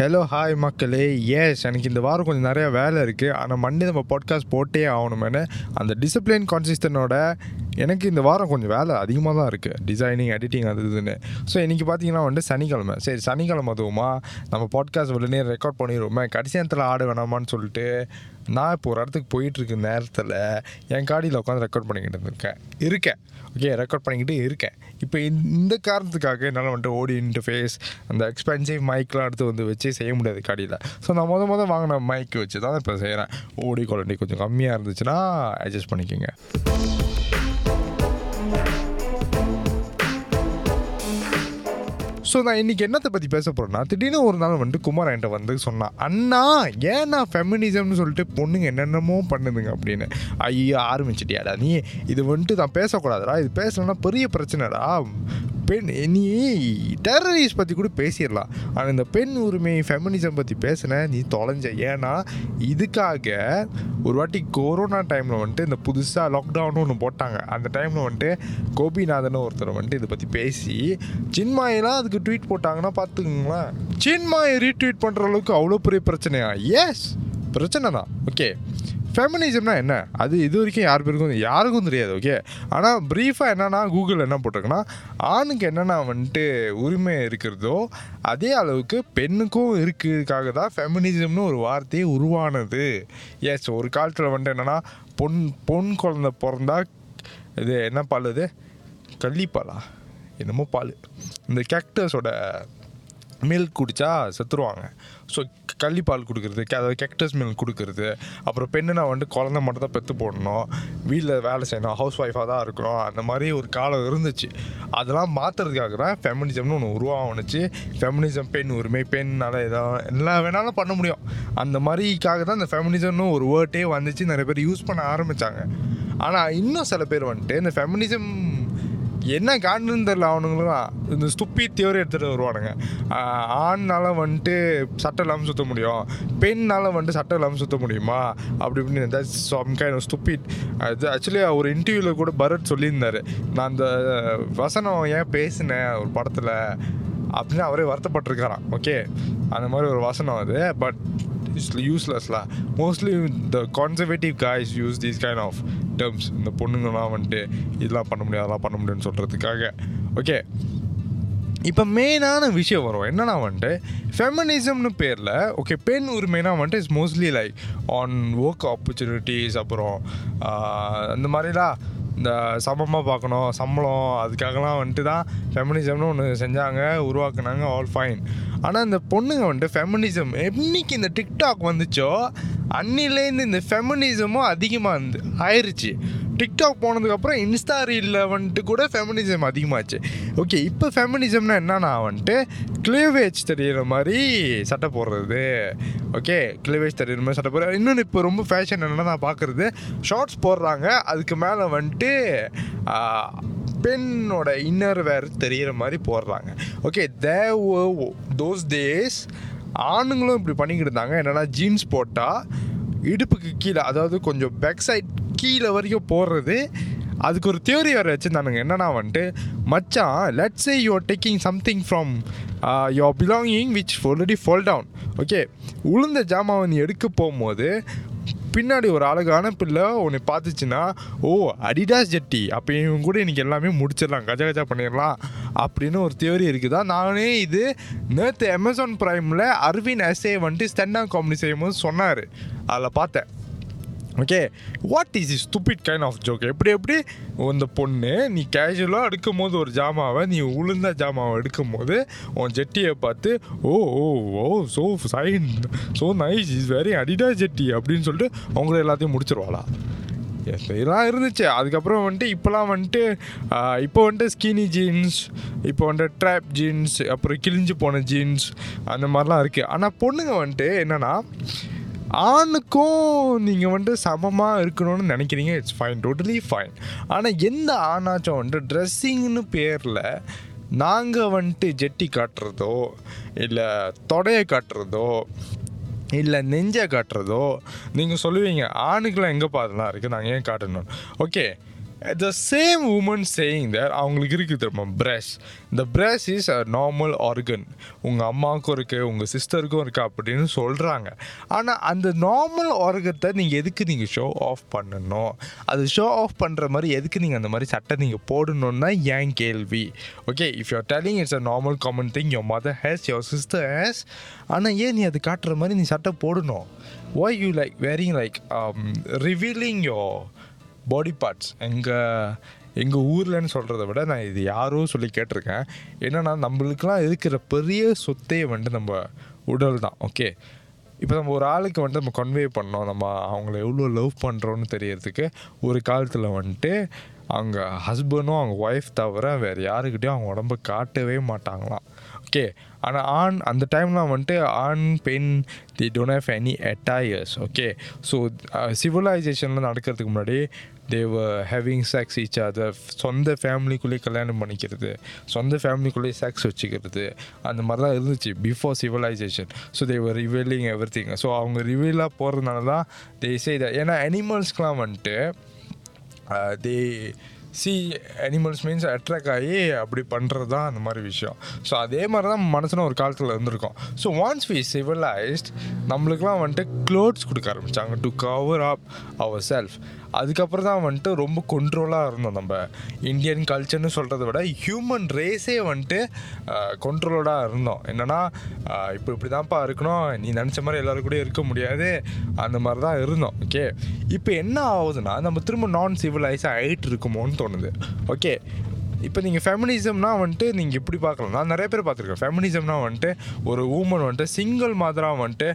Hello hi மக்களே. S எனக்கு இந்த வாரம் கொஞ்சம் நிறையா வேலை இருக்குது ஆனால் மண்டே நம்ம பாட்காஸ்ட் போட்டே ஆகணுமேனு அந்த டிசிப்ளின் கான்சிஸ்டனோட எனக்கு இந்த வாரம் கொஞ்சம் வேலை அதிகமாக தான் இருக்குது டிசைனிங் எடிட்டிங் அது இதுன்னு. ஸோ இன்றைக்கி பார்த்தீங்கன்னா வந்துட்டு சனிக்கிழமை. சரி சனிக்கிழமை அதுவுமா நம்ம பாட்காஸ்ட் உடனே ரெக்கார்ட் பண்ணிடுவோமே. கடைசி நேரத்தில் ஆட வேணாமான்னு சொல்லிட்டு நான் இப்போ ஒரு இடத்துக்கு போயிட்டுருக்க நேரத்தில் என் காடியில் உட்காந்து ரெக்கார்ட் பண்ணிக்கிட்டு இருந்திருக்கேன். இருக்கேன். ஓகே ரெக்கார்ட் பண்ணிக்கிட்டு இருக்கேன். இப்போ இந்த காரணத்துக்காக என்னால் வந்துட்டு ஓடி இன்டர்ஃபேஸ் அந்த எக்ஸ்பென்சிவ் மைக்லாம் எடுத்து வந்து வச்சு செய்ய முடியாது கடையில். ஸோ நான் மொதல் மொதல் வாங்கின மைக் வச்சு தான் இப்போ செய்கிறேன் ஓடி குவாலிட்டி கொஞ்சம் கம்மியாக இருந்துச்சுன்னா அட்ஜஸ்ட் பண்ணிக்கோங்க. ஸோ நான் இன்றைக்கி என்னத்தை பற்றி பேச போகிறேன்னா திடீர்னு ஒரு நாள் வந்துட்டு குமார் என்கிட்ட வந்து சொன்னான் அண்ணா ஏன் நான் ஃபெமினிசம்னு சொல்லிட்டு பொண்ணுங்க என்னென்னமோ பண்ணுதுங்க அப்படின்னு. ஐயோ ஆரம்பிச்சிட்டியாடா நீ? இது வந்துட்டு நான் பேசக்கூடாதுடா. இது பேசலன்னா பெரிய பிரச்சனைடா. பெண் நீ டெரரிஸ்ட் பற்றி கூட பேசிடலாம். ஆனால் இந்த பெண் உரிமை ஃபெமினிசம் பற்றி பேசின நீ தொலைஞ்ச. ஏன்னா இதுக்காக ஒரு வாட்டி கொரோனா டைமில் வந்துட்டு இந்த புதுசாக லாக்டவுன் ஒன்று போட்டாங்க. அந்த டைமில் வந்துட்டு கோபிநாதன் ஒருத்தர் வந்துட்டு இதை பற்றி பேசி சின்மாயெல்லாம் அதுக்கு ட்வீட் போட்டாங்கன்னா பார்த்துக்குங்களேன். சின்மாயை ரீட்வீட் பண்ணுற அளவுக்கு அவ்வளோ பெரிய பிரச்சனையா? எஸ் பிரச்சனை தான் ஓகே ஃபெமினிசம்னா என்ன? அது இது வரைக்கும் யார் பேருக்கும் யாருக்கும் தெரியாது ஓகே ஆனால் ப்ரீஃபாக என்னென்னா கூகுள் என்ன போட்டிருக்குன்னா ஆணுக்கு என்னென்ன வந்துட்டு உரிமை இருக்கிறதோ அதே அளவுக்கு பெண்ணுக்கும் இருக்கிறதுக்காக தான் ஃபெமினிசம்னு ஒரு வார்த்தையே உருவானது. எஸ் ஒரு காலத்தில் வந்துட்டு என்னென்னா பொன் பொன் குழந்த பிறந்தா இது என்ன பால் அது? கள்ளிப்பாலா என்னமோ பால். இந்த கேக்டர்ஸோட மில்க் குடித்தா செத்துருவாங்க. ஸோ கள்ளிப்பால் கொடுக்குறது அதாவது கெக்டஸ் மில்க் கொடுக்குறது அப்புறம் பெண்ணுனா வந்துட்டு குழந்த மட்டும் தான் பெற்று போடணும் வீட்டில் வேலை செய்யணும் ஹவுஸ் ஒய்ஃபாக தான் இருக்கணும் அந்த மாதிரி ஒரு காலம் இருந்துச்சு. அதெல்லாம் மாற்றுறதுக்காக தான் ஃபெமினிசம்னு ஒன்று உருவாகணுச்சு ஃபெமினிசம் பெண் உரிமை பெண்ணால் ஏதோ எல்லாம் வேணாலும் பண்ண முடியும். அந்த மாதிரிக்காக தான் இந்த ஃபெமினிசம்னு ஒரு வேர்ட்டே வந்துச்சு. நிறைய பேர் யூஸ் பண்ண ஆரம்பித்தாங்க ஆனால் இன்னும் சில பேர் வந்துட்டு இந்த ஃபெமினிசம் என்ன காரணம்னு தெரில அவனுங்களாம். இந்த ஸ்துப்பி தியோரி எடுத்துகிட்டு வருவானுங்க. ஆண்னால் ஆண்னால வந்துட்டு சட்டை இல்லாமல் சுற்ற முடியும் பெண்ணால் வந்துட்டு சட்டை இல்லாமல் சுற்ற முடியுமா? அப்படி இப்படின்னு சம் கைண்ட் ஸ்டுப்பிட் அது ஆக்சுவலி ஒரு இன்டர்வியூவில் கூட பரத் சொல்லியிருந்தார். நான் அந்த வசனம் ஏன் பேசினேன் ஒரு படத்தில் அப்படின்னு அவரே வருத்தப்பட்டிருக்காராம். ஓகே அந்த மாதிரி ஒரு வசனம் அது. But it's யூஸ்லெஸ்லாம் mostly the conservative guys use these kind of terms இந்த பொண்ணுங்கலாம் வந்துட்டு இதெல்லாம் பண்ண முடியும் அதெல்லாம் பண்ண முடியும்னு சொல்கிறதுக்காக ஓகே இப்போ மெயினான விஷயம் வரும். என்னன்னா வந்துட்டு ஃபெமினிசம்னு பேரில் ஓகே பெண் உரிமைனா வந்துட்டு it's mostly like on work opportunities அப்புறம் இந்த மாதிரிலாம் இந்த சமமாக பார்க்கணும் சம்பளம் அதுக்காகலாம் வந்துட்டு தான் ஃபெமினிசம்னு ஒன்று செஞ்சாங்க உருவாக்குனாங்க ஆல் ஃபைன் ஆனால் இந்த பொண்ணுங்க வந்துட்டு ஃபெமினிசம் என்னைக்கு இந்த டிக்டாக் வந்துச்சோ அன்னிலேருந்து இந்த ஃபெமினிசமும் அதிகமாக இருந்து ஆயிடுச்சு டிக்டாக் போனதுக்கப்புறம் இன்ஸ்டா ரீலில் வந்துட்டு கூட ஃபெமினிசம் அதிகமாச்சு. ஓகே இப்போ ஃபெமினிசம்னா என்னன்னா வந்துட்டு கிளேவேஜ் தெரியிற மாதிரி சட்டை போடுறது. ஓகே கிளேவேஜ் தெரியிற மாதிரி சட்டை போடுறது. இன்னொன்று இப்போ ரொம்ப ஃபேஷன் என்னென்னா நான் பார்க்குறது ஷார்ட்ஸ் போடுறாங்க. அதுக்கு மேலே வந்துட்டு பெண்ணோட இன்னர் வேர் தெரிகிற மாதிரி போடுறாங்க. ஓகே தே தோஸ் டேஸ் ஆணுங்களும் இப்படி பண்ணிக்கிட்டு இருந்தாங்க. என்னென்னா ஜீன்ஸ் போட்டால் இடுப்புக்கு கீழே அதாவது கொஞ்சம் பேக் சைட் கீழே வரைக்கும் போடுறது அதுக்கு ஒரு தியோரி வேறு வச்சுருந்தானுங்க. என்னன்னா வந்துட்டு மச்சான் let's say you're taking something from your belonging which already fall down okay உளுந்த ஜாமாவை நீ எடுக்க போகும்போது பின்னாடி ஒரு அழகான பிள்ளை உன்னை பார்த்துச்சுன்னா ஓ அடிடாஸ் ஜெட்டி அப்போ இவங்க கூட இன்றைக்கி எல்லாமே முடிச்சிடலாம் கஜா கஜா பண்ணிடலாம் அப்படின்னு ஒரு தியோரி இருக்குதா? நானே இது நேற்று அமேசான் ப்ரைமில் அரவிந்த் எஸ்ஏ வந்துட்டு ஸ்டெண்டா காமெடி செய்யும்போது சொன்னார். அதில் பார்த்தேன். Okay what is is stupid kind of joke எப்படி எப்படி? இந்த பொண்ணு நீ கேஷுவலாக எடுக்கும் போது ஒரு ஜாமாவை நீ உளுந்த ஜாமாவை எடுக்கும் போது உன் ஜெட்டியை பார்த்து oh oh O so shine so nice is very அடிடா ஜெட்டி அப்படின்னு சொல்லிட்டு அவங்கள எல்லாத்தையும் முடிச்சிருவாளா? எஸ் இதெல்லாம் இருந்துச்சு. அதுக்கப்புறம் வந்துட்டு இப்போலாம் வந்துட்டு இப்போ வந்துட்டு ஸ்கினி ஜீன்ஸ் இப்போ வந்துட்டு ட்ராப் ஜீன்ஸ் அப்புறம் கிழிஞ்சு போன ஜீன்ஸ் அந்த மாதிரிலாம் இருக்குது ஆனால் பொண்ணுங்க வந்துட்டு என்னென்னா ஆணுக்கும் நீங்கள் வந்துட்டு சமமாக இருக்கணும்னு நினைக்கிறீங்க இட்ஸ் ஃபைன் டோட்டலி ஃபைன் ஆனால் எந்த ஆணாச்சும் வந்துட்டு ட்ரெஸ்ஸிங்னு பேரில் நாங்கள் வந்துட்டு ஜெட்டி காட்டுறதோ இல்லை தொடையை காட்டுறதோ இல்லை நெஞ்சை காட்டுறதோ நீங்கள் சொல்லுவீங்க ஆணுக்கெலாம் எங்கேப்பா அதெல்லாம் இருக்குது நாங்கள் ஏன் காட்டணும்? Okay the same woman saying that அவங்களுக்கு இருக்குது தெரியுமா? பிரஷ் இந்த breast is a normal organ உங்கள் அம்மாவுக்கும் இருக்குது உங்கள் சிஸ்டருக்கும் இருக்குது அப்படின்னு சொல்கிறாங்க ஆனால் அந்த நார்மல் ஆர்கத்தை நீங்கள் எதுக்கு நீங்கள் ஷோ ஆஃப் பண்ணணும்? அது ஷோ ஆஃப் பண்ணுற மாதிரி எதுக்கு நீங்கள் அந்த மாதிரி சட்டை நீங்கள் போடணுன்னா ஏன் கேள்வி? Okay if you're telling it's a normal common thing your mother has your sister has ஆனால் ஏன் நீ அது காட்டுற மாதிரி நீ சட்டை போடணும்? Why you like wearing like revealing your body parts எங்கள் எங்கள் ஊர்லன்னு சொல்கிறத விட நான் இது யாரோ சொல்லி கேட்டிருக்கேன். என்னென்னா நம்மளுக்கெல்லாம் இருக்கிற பெரிய சொத்தே வந்துட்டு நம்ம உடல் தான் ஓகே இப்போ நம்ம ஒரு ஆளுக்கு வந்துட்டு நம்ம கன்வே பண்ணோம் நம்ம அவங்கள எவ்வளோ லவ் பண்ணுறோன்னு தெரியறதுக்கு ஒரு காலத்தில் வந்துட்டு அவங்க ஹஸ்பண்டும் அவங்க ஒய்ஃப் தவிர வேறு யாருக்கிட்டையும் அவங்க உடம்ப காட்டவே மாட்டாங்களாம் ஓகே ஆனால் ஆண் அந்த டைம்லாம் வந்துட்டு ஆண் பெண் they don't have any attires okay so சிவிலைசேஷனில் நடக்கிறதுக்கு முன்னாடி they were having sex each other சொந்த ஃபேமிலிக்குள்ளேயே கல்யாணம் பண்ணிக்கிறது. சொந்த ஃபேமிலிக்குள்ளேயே செக்ஸ் வச்சுக்கிறது. அந்த மாதிரி தான் இருந்துச்சு before civilization so they were revealing everything so அவங்க ரிவீலாக போகிறதுனால தான் தே சே ஏன்னா அனிமல்ஸ்க்கெலாம் வந்துட்டு they see animals means attract ஆகி அப்படி பண்ணுறது தான் அந்த மாதிரி விஷயம். ஸோ அதே மாதிரி தான் மனசில் ஒரு காலத்தில் இருந்திருக்கும். ஸோ ஒன்ஸ் வி சிவிலைஸ்ட் நம்மளுக்குலாம் வந்துட்டு க்ளோத்ஸ் கொடுக்க ஆரம்பித்தாங்க to cover up our self அதுக்கப்புறம் தான் வந்துட்டு ரொம்ப கொண்ட்ரோலாக இருந்தோம் நம்ம. இந்தியன் கல்ச்சர்னு சொல்கிறத விட ஹியூமன் ரேஸே வந்துட்டு கொண்ட்ரோலோடாக இருந்தோம். என்னென்னா இப்போ இப்படி தான்ப்பா இருக்கணும். நீ நினச்ச மாதிரி எல்லோரும் கூட இருக்க முடியாது. அந்த மாதிரி தான் இருந்தோம். ஓகே இப்போ என்ன ஆகுதுன்னா நம்ம திரும்ப நான் சிவிலைஸாக ஆகிட்டு இருக்குமோன்னு தோணுது. ஓகே இப்போ நீங்கள் ஃபெமினிசம்னா வந்துட்டு நீங்கள் இப்படி பார்க்கலாம்? நான் நிறைய பேர் பார்த்துருக்கேன். ஃபெமினிசம்னா வந்துட்டு ஒரு ஊமன் வந்துட்டு சிங்கிள் மாதிராக வந்துட்டு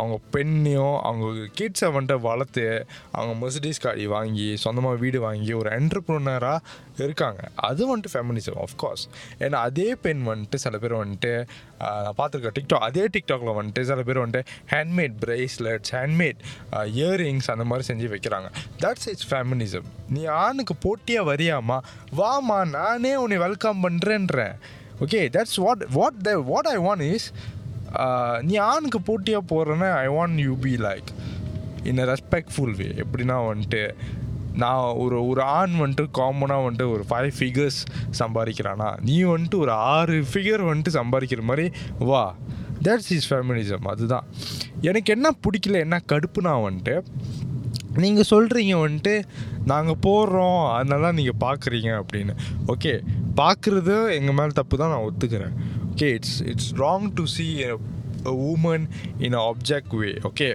அவங்க பெண்ணையும் அவங்க கிட்ஸை வந்துட்டு வளர்த்து அவங்க மெர்சிடிஸ் காடி வாங்கி சொந்தமாக வீடு வாங்கி ஒரு என்டர்ப்ரூனராக இருக்காங்க. அது வந்துட்டு ஃபெமினிசம் ஆஃப்கோர்ஸ் ஏன்னா அதே பெண் வந்துட்டு சில பேர் வந்துட்டு நான் பார்த்துருக்கேன் டிக்டாக் அதே டிக்டாக்ல வந்துட்டு சில பேர் வந்துட்டு ஹேண்ட்மேட் பிரேஸ்லெட்ஸ் ஹேண்ட்மேட் இயரிங்ஸ் அந்த மாதிரி செஞ்சு வைக்கிறாங்க. தட்ஸ் இட்ஸ் ஃபெமினிசம் நீ ஆணுக்கு போட்டியாக வரியாமா வாமா நானே உன்னை welcome பண்ணுறேன்றேன் okay that's what what the what I want is நீ ஆணுக்கு போட்டியாக போகிறேன்னு I want you be like in a respectful way எப்படின்னா வந்துட்டு நான் ஒரு ஒரு ஆண் வந்துட்டு காமனாக வந்துட்டு ஒரு ஃபைவ் ஃபிகர்ஸ் சம்பாதிக்கிறானா? நீ வந்துட்டு ஒரு ஆறு ஃபிகர் வந்துட்டு சம்பாதிக்கிற மாதிரி வா. தட்ஸ் இஸ் ஃபெமினிசம் அதுதான். எனக்கு என்ன பிடிக்கல என்ன கடுப்புனா வந்துட்டு நீங்கள் சொல்கிறீங்க வந்துட்டு நாங்கள் போடுறோம் அதனால தான் நீங்கள் பார்க்குறீங்க அப்படின்னு. ஓகே பார்க்குறது எங்கள் மேலே தப்பு தான் நான் ஒத்துக்கிறேன். Okay it's it's wrong to see a woman in a object way okay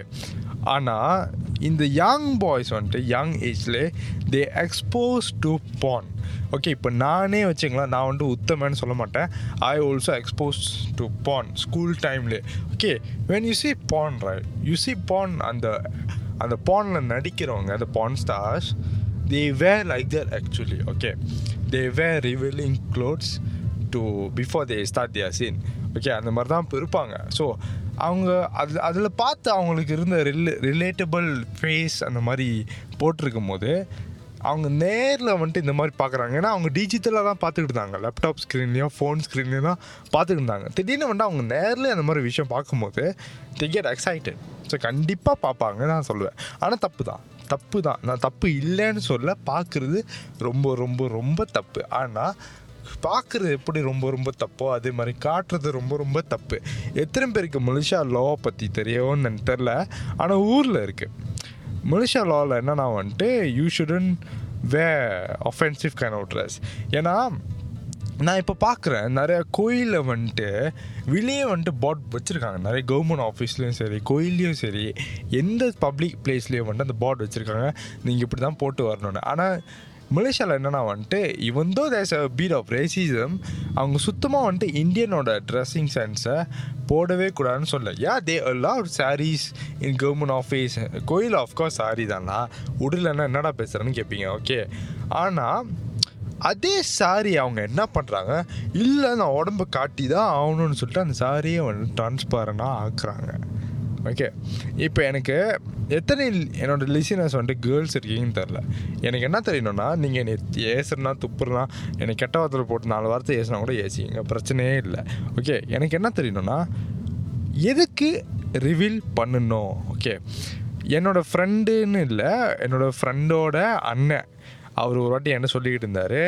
ஆனால் இந்த யங் பாய்ஸ் வந்துட்டு young ஏஜ்லே they expose to porn okay இப்போ நானே வச்சுங்களேன் நான் வந்துட்டு உத்தமன்னு சொல்ல மாட்டேன். I also expose to porn school டைம்லே okay when you see porn right you see porn அந்த அந்த பானில் நடிக்கிறவங்க அந்த porn stars they were like there actually okay they were revealing clothes to before they start their scene okay அந்த மாதிரி தான் இருப்பாங்க so அவங்க அது அதில் பார்த்து அவங்களுக்கு இருந்த ரிலே ரிலேட்டபிள் ஃபேஸ் அந்த மாதிரி போட்டிருக்கும் போது அவங்க நேரில் வந்துட்டு இந்த மாதிரி பார்க்குறாங்க ஏன்னா அவங்க டிஜிட்டலாக தான் பார்த்துக்கிட்டு இருந்தாங்க. லேப்டாப் ஸ்க்ரீன்லேயோ ஃபோன் ஸ்க்ரீன்லேயும் தான் பார்த்துக்கிட்டு இருந்தாங்க. திடீர்னு வந்துட்டு அவங்க நேரில் அந்த மாதிரி விஷயம் பார்க்கும்போது தி கெட் எக்ஸைட்டட் ஸோ கண்டிப்பாக பார்ப்பாங்க நான் சொல்லுவேன். ஆனால் தப்பு தான். தப்பு தான். நான் தப்பு இல்லைன்னு சொல்ல பார்க்குறது ரொம்ப ரொம்ப ரொம்ப தப்பு. ஆனால் பார்க்குறது எப்படி ரொம்ப ரொம்ப தப்போ அதே மாதிரி காட்டுறது ரொம்ப ரொம்ப தப்பு. எத்தனை பேருக்கு மலேசியா லோவை பற்றி தெரியும்னு தெரில ஆனால் ஊரில் இருக்குது மலேசியா லாவில் என்னன்னா வந்துட்டு you shouldn't wear offensive kind of dress ஏன்னா நான் இப்போ பார்க்குறேன் நிறைய கோயிலில் வந்துட்டு வெளியே வந்துட்டு பாட் வச்சுருக்காங்க. நிறைய கவர்மெண்ட் ஆஃபீஸ்லேயும் சரி கோயில்லையும் சரி எந்த பப்ளிக் பிளேஸ்லேயும் வந்துட்டு அந்த பாட் வச்சுருக்காங்க. நீங்கள் இப்படி தான் போட்டு வரணும்னு. ஆனால் மலேசியாவில் என்னென்னா வந்துட்டு இவன் though there's a bit of racism அவங்க சுத்தமாக வந்துட்டு இந்தியனோட ட்ரெஸ்ஸிங் சென்ஸை போடவே கூடாதுன்னு சொல்ல yeah they allowed saris in government office கோயில் ஆஃப்கோர்ஸ் சாரி தானா? உடலன்னா என்னடா பேசுகிறேன்னு கேட்பீங்க ஓகே ஆனால் அதே சாரி அவங்க என்ன பண்ணுறாங்க இல்லை நான் உடம்ப காட்டி தான் ஆகணும்னு சொல்லிட்டு அந்த சாரியை வந்து டிரான்ஸ்பரண்டாக ஆக்குறாங்க. ஓகே இப்போ எனக்கு எத்தனை என்னோட லிசினர்ஸ் வந்துட்டு கேர்ள்ஸ் இருக்கீங்கன்னு தெரில எனக்கு என்ன தெரியணும்னா நீங்கள் என்னை ஏசுறனா துப்புறனா என்னை கெட்ட வார்த்தையில் போட்டு நாலு வார்த்தை ஏசுனா கூட ஏசிங்க பிரச்சனையே இல்லை. ஓகே எனக்கு என்ன தெரியணும்னா எதுக்கு ரிவீல் பண்ணணும்? ஓகே என்னோடய ஃப்ரெண்டுன்னு இல்லை என்னோடய ஃப்ரெண்டோட அண்ணன் அவர் ஒரு வாட்டி என்ன சொல்லிக்கிட்டு இருந்தார்.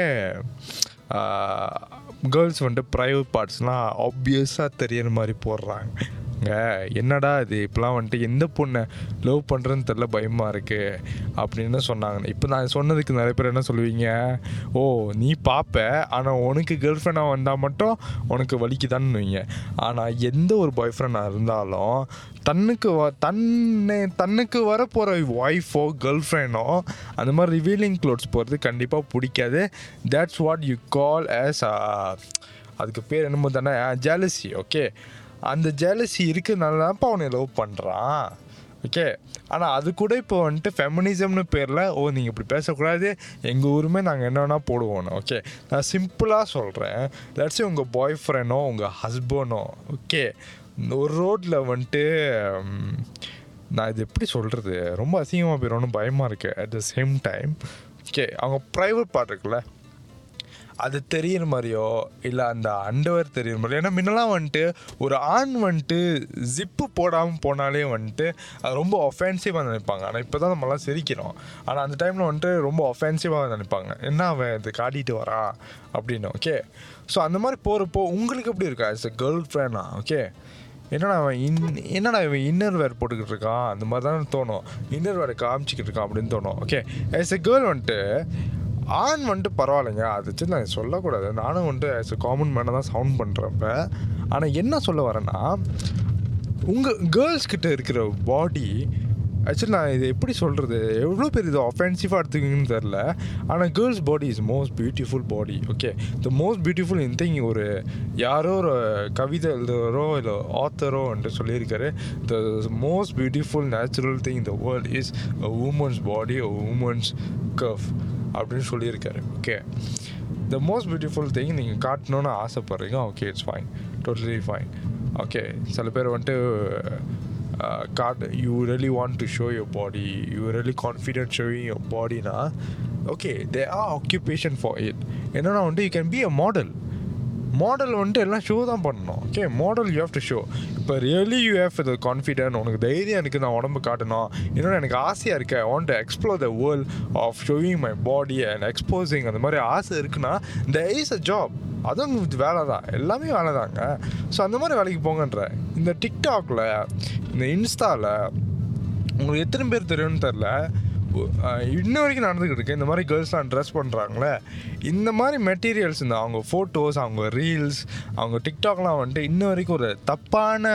கேர்ள்ஸ் வந்துட்டு ப்ரைவேட் பார்ட்ஸ்லாம் ஆப்வியஸாக தெரியற மாதிரி போடுறாங்க. என்னடா இது? இப்போலாம் வந்துட்டு எந்த பொண்ணை லவ் பண்ணுறேன்னு தெரில பயமாக இருக்குது அப்படின்னு சொன்னாங்க. இப்போ நான் சொன்னதுக்கு நிறைய பேர் என்ன சொல்லுவீங்க? ஓ நீ பார்ப்ப ஆனால் உனக்கு கேர்ள் ஃப்ரெண்டாக வந்தால் மட்டும் உனக்கு வலிக்குதான்னு ஆனால் எந்த ஒரு பாய் ஃப்ரெண்டாக இருந்தாலும் தன்னுக்கு வ தன்னை தன்னுக்கு வர போகிற ஒய்ஃபோ கேர்ள் ஃப்ரெண்டோ அந்த மாதிரி ரிவீலிங் க்ளோத்ஸ் போகிறது கண்டிப்பாக பிடிக்காது. That's what you call as அதுக்கு பேர் என்னமோ தானே ஜாலசி ஓகே அந்த ஜாலசி இருக்கிறதுனால தான்ப்பா அவனை லவ் பண்ணுறான் ஓகே ஆனால் அது கூட இப்போ வந்துட்டு ஃபெமினிசம்னு பேரில் ஓ நீங்கள் இப்படி பேசக்கூடாது. எங்கள் ஊருமே நாங்கள் என்ன வேணால் போடுவோன்னு ஓகே நான் சிம்பிளாக சொல்கிறேன் லட்ஸ் உங்கள் பாய் ஃப்ரெண்டோ உங்கள் ஹஸ்பண்டோ ஓகே ஒரு ரோட்டில் வந்துட்டு நான் இது எப்படி சொல்கிறது ரொம்ப அசிங்கமாக போயிடும்னு பயமாக இருக்குது at the same time okay அவங்க ப்ரைவேட் பார்ட் இருக்குல்ல? அது தெரியிற மாதிரியோ இல்லை அந்த அண்டவர் தெரியிற மாதிரியோ ஏன்னா முன்னெல்லாம் வந்துட்டு ஒரு ஆண் வந்துட்டு ஜிப்பு போடாமல் போனாலே வந்துட்டு அது ரொம்ப ஒஃபென்சிவாக நினைப்பாங்க. ஆனால் இப்போ தான் நம்மலாம் சிரிக்கிறோம். ஆனால் அந்த டைமில் வந்துட்டு ரொம்ப ஒஃபென்சிவாக நினைப்பாங்க. என்ன அவன் இது காட்டிட்டு வரான் அப்படின்னு ஓகே ஸோ அந்த மாதிரி போகிறப்போ உங்களுக்கு எப்படி இருக்கா? ஆஸ் எ கேர்ள் ஃப்ரெண்டா ஓகே என்னடா அவன் இன் என்னடா இவன் இன்னர் வேர் போட்டுக்கிட்டு இருக்கான்? அந்த மாதிரி தான் தோணும். இன்னர் வேர் காமிச்சிக்கிட்டு இருக்கான் அப்படின்னு தோணும் ஓகே ஆஸ் எ கேர்ள் வந்துட்டு ஆண் வந்துட்டு பரவாயில்லைங்க. அது வச்சு நான் சொல்லக்கூடாது. நானும் வந்துட்டு ஆஸ் எ காமன் மேனாக தான் சவுண்ட் பண்ணுறப்ப ஆனால் என்ன சொல்ல வரேன்னா உங்கள் கேர்ள்ஸ் கிட்ட இருக்கிற பாடி ஆக்சுவலி நான் இது எப்படி சொல்கிறது எவ்வளோ பேர் இது ஒஃபென்சிவாக எடுத்துக்கிங்கன்னு தெரில ஆனால் girls body is most beautiful body okay the most beautiful in thing ஒரு யாரோ ஒரு கவிதை எழுதுறோ இல்லை ஆத்தரோ என்று சொல்லியிருக்காரு. The most beautiful natural thing the world is a woman's body a woman's calf அப்படின்னு சொல்லியிருக்காரு. Okay the most beautiful thing நீங்கள் காட்டணும்னு ஆசைப்பட்றீங்க okay it's fine totally fine okay சில பேர் வந்துட்டு god you really want to show your body you really confident showing your பாடினா okay they are occupation for it என்னென்னா வந்துட்டு you can be a model model வந்துட்டு எல்லாம் show தான் பண்ணணும். Okay model you have to show இப்போ really you have the confident உனக்கு தைரியம் எனக்கு நான் உடம்பு காட்டணும். இன்னொன்று எனக்கு ஆசையாக இருக்கு I want to explore the world of showing my body and exposing அந்த மாதிரி ஆசை இருக்குன்னா த இஸ் அ ஜாப் அதுவும் வேலை தான். எல்லாமே வேலை தாங்க. ஸோ அந்த மாதிரி வேலைக்கு போங்கன்ற. இந்த டிக்டாக்ல இந்த இன்ஸ்டாவில் உங்களுக்கு எத்தனை பேர் தெரியும்னு தெரில இன்ன வரைக்கும் நடந்துக்கிட்டு இருக்கு. இந்த மாதிரி கேர்ள்ஸ்லாம் ட்ரெஸ் பண்ணுறாங்களே இந்த மாதிரி மெட்டீரியல்ஸ் இந்த அவங்க ஃபோட்டோஸ் அவங்க ரீல்ஸ் அவங்க டிக்டாக்லாம் வந்துட்டு இன்ன வரைக்கும் ஒரு தப்பான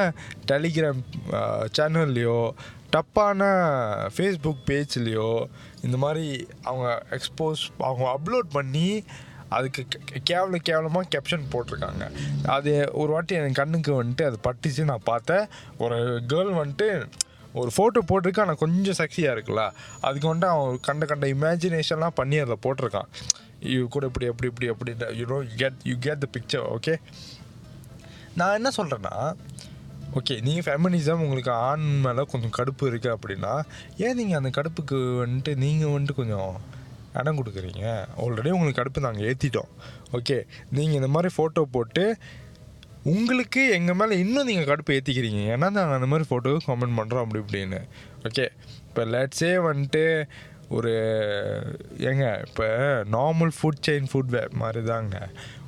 டெலிகிராம் சேனல்லையோ தப்பான ஃபேஸ்புக் பேஜ்லேயோ இந்த மாதிரி அவங்க எக்ஸ்போஸ் அவங்க அப்லோட் பண்ணி அதுக்கு கேவல கேவலமாக கேப்ஷன் போட்டிருக்காங்க. அது ஒரு வாட்டி என் கண்ணுக்கு வந்துட்டு அது பட்டுச்சு. நான் பார்த்தேன். ஒரு கேர்ள் வந்துட்டு ஒரு ஃபோட்டோ போட்டிருக்கு ஆனால் கொஞ்சம் செக்ஸியாக இருக்குல்ல. அதுக்கு வந்துட்டு அவன் கண்ட கண்ட இமேஜினேஷன்லாம் பண்ணி அதில் போட்டிருக்கான். இது கூட இப்படி எப்படி இப்படி அப்படின்ட்டு you know get you get the picture okay நான் என்ன சொல்கிறேன்னா ஓகே நீங்கள் ஃபெமினிசம் உங்களுக்கு ஆண் மேலே கொஞ்சம் கடுப்பு இருக்குது அப்படின்னா ஏன் நீங்கள் அந்த கடுப்புக்கு வந்துட்டு நீங்கள் வந்துட்டு கொஞ்சம் இடம் கொடுக்குறீங்க? ஆல்ரெடி உங்களுக்கு கடுப்பு நாங்கள் ஏற்றிட்டோம் ஓகே நீங்கள் இந்த மாதிரி ஃபோட்டோ போட்டு உங்களுக்கு எங்கள் மேலே இன்னும் நீங்கள் கடுப்பு ஏற்றிக்கிறீங்க ஏன்னா நாங்கள் அந்த மாதிரி ஃபோட்டோவை கமெண்ட் பண்ணுறோம் அப்படி இப்படின்னு. ஓகே இப்போ லெட்ஸே வந்துட்டு ஒரு ஏங்க இப்போ normal food chain food way மாதிரி தாங்க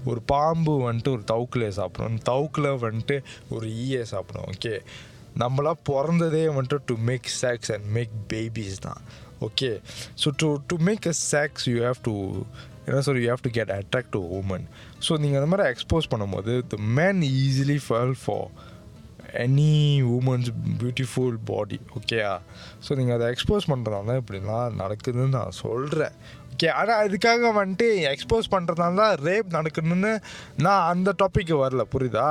ஒரு பாம்பு வந்துட்டு ஒரு தவுக்கில் சாப்பிடும். தவுக்கில் வந்துட்டு ஒரு ஈயை சாப்பிடும். ஓகே நம்மளாம் பிறந்ததே வந்துட்டு to make sex and make babies தான். Okay so to to make a sex you have to என்ன சொல்லி you have to get attract to woman so நீங்கள் அந்த மாதிரி எக்ஸ்போஸ் பண்ணும்போது the man easily fall for any woman's beautiful body ஓகேயா so நீங்கள் அதை எக்ஸ்போஸ் பண்ணுறதுனால இப்படிலாம் நடக்குதுன்னு நான் சொல்கிறேன் ஓகே ஆனால் அதுக்காக வந்துட்டு எக்ஸ்போஸ் பண்ணுறதுனால தான் ரேப் நடக்கணும்னு நான் அந்த டாப்பிக்கு வரல புரியுதா?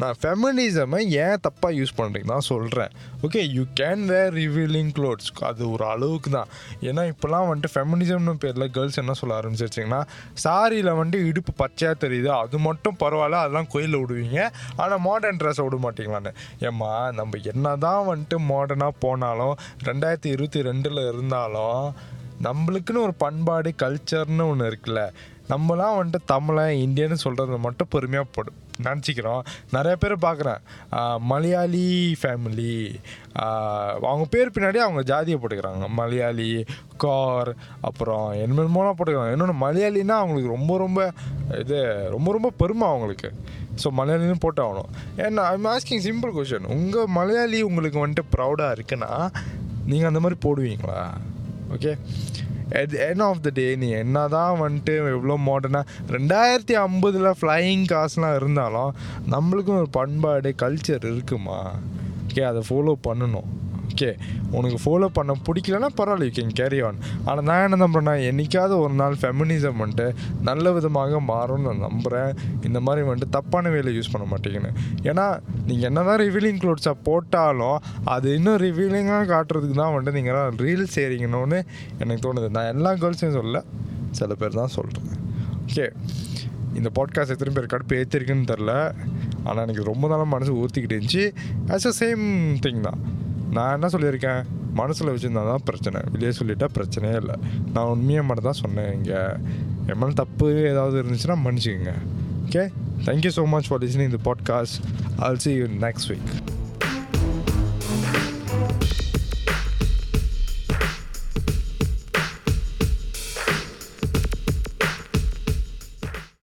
நான் ஃபெமினிசமை ஏன் தப்பாக யூஸ் பண்ணுறீங்க தான் சொல்கிறேன் okay you can wear revealing clothes அது ஒரு அளவுக்கு தான். ஏன்னா இப்போலாம் வந்துட்டு ஃபெமினிசம்னு பேரில் கேர்ள்ஸ் என்ன சொல்ல ஆரம்பிச்சிருச்சிங்கன்னா சாரியில் வந்துட்டு இடுப்பு பச்சையாக தெரியுது. அது மட்டும் பரவாயில்ல அதெல்லாம் கோயிலில் விடுவீங்க. ஆனால் மாடர்ன் ட்ரெஸ்ஸை விட மாட்டீங்களான்னு. ஏம்மா நம்ம என்ன தான் வந்துட்டு மாடர்னாக போனாலும் ரெண்டாயிரத்தி இருபத்தி ரெண்டில் இருந்தாலும் நம்மளுக்குன்னு ஒரு பண்பாடு கல்ச்சர்னு ஒன்று இருக்குல்ல நம்மலாம் வந்துட்டு தமிழன் இந்தியன்னு சொல்கிறத மட்டும் பெருமையாக போடும் நினச்சிக்கிறோம். நிறைய பேர் பார்க்குறேன். மலையாளி ஃபேமிலி அவங்க பேர் பின்னாடி அவங்க ஜாதியை போட்டுக்கிறாங்க. மலையாளி கார் அப்புறம் என்னென்னமோலாம் போட்டுக்கிறாங்க. இன்னொன்று மலையாளின்னா அவங்களுக்கு ரொம்ப ரொம்ப இது ரொம்ப ரொம்ப பெருமை அவங்களுக்கு. ஸோ மலையாளின்னு போட்டு ஆகணும் ஏன்னா ஐம் ஆஸ்கிங் சிம்பிள் கொஷின் உங்கள் மலையாளி உங்களுக்கு வந்துட்டு ப்ரௌடாக இருக்குன்னா நீங்கள் அந்த மாதிரி போடுவீங்களா? Okay at the of the day நீ என்ன தான் வந்துட்டு எவ்வளோ மாடர்னாக ரெண்டாயிரத்தி ஐம்பதில் ஃப்ளையிங் காசுலாம் இருந்தாலும் நம்மளுக்கும் ஒரு பண்பாடு கல்ச்சர் இருக்குமா? ஓகே அதை ஃபாலோ பண்ணணும். ஓகே. உனக்கு ஃபாலோ பண்ண பிடிக்கலன்னா பரவாயில்ல யூ கேன் கேரி ஆன் ஆனால் நான் என்ன நம்புறேன்னா என்றைக்காவது ஒரு நாள் ஃபெமினிசம் வந்துட்டு நல்ல விதமாக மாறும்னு நான் நம்புகிறேன் இந்த மாதிரி வந்துட்டு தப்பான வேலை யூஸ் பண்ண மாட்டேங்கன்னு. ஏன்னா நீங்கள் என்ன தான் ரிவீலிங் க்ளோத்ஸாக போட்டாலும் அது இன்னும் ரிவீலிங்காக காட்டுறதுக்கு தான் வந்துட்டு நீங்கள் ரீல்ஸ் செய்கிறீங்கன்னு எனக்கு தோணுது. நான் எல்லா கேர்ள்ஸையும் சொல்ல சில பேர் தான் சொல்கிறேன் ஓகே. இந்த பாட்காஸ்ட் எத்தனை பேர் கடுப்பு ஏற்றிருக்குன்னு தெரில ஆனால் எனக்கு ரொம்ப நாளாக மனசு ஊற்றிக்கிட்டு இருந்துச்சு. ஆஸ் அ சேம் திங் தான். நான் என்ன சொல்லியிருக்கேன்? மனசில் வச்சுருந்தா தான் பிரச்சனை. வெளியே சொல்லிட்டா பிரச்சனையே இல்லை. நான் உண்மையை மட்டும் தான் சொன்னேன் இங்கே. என் மேலே தப்பு ஏதாவது இருந்துச்சுன்னா மன்னிச்சுக்கோங்க. Okay thank you so much for listening the podcast all see you next week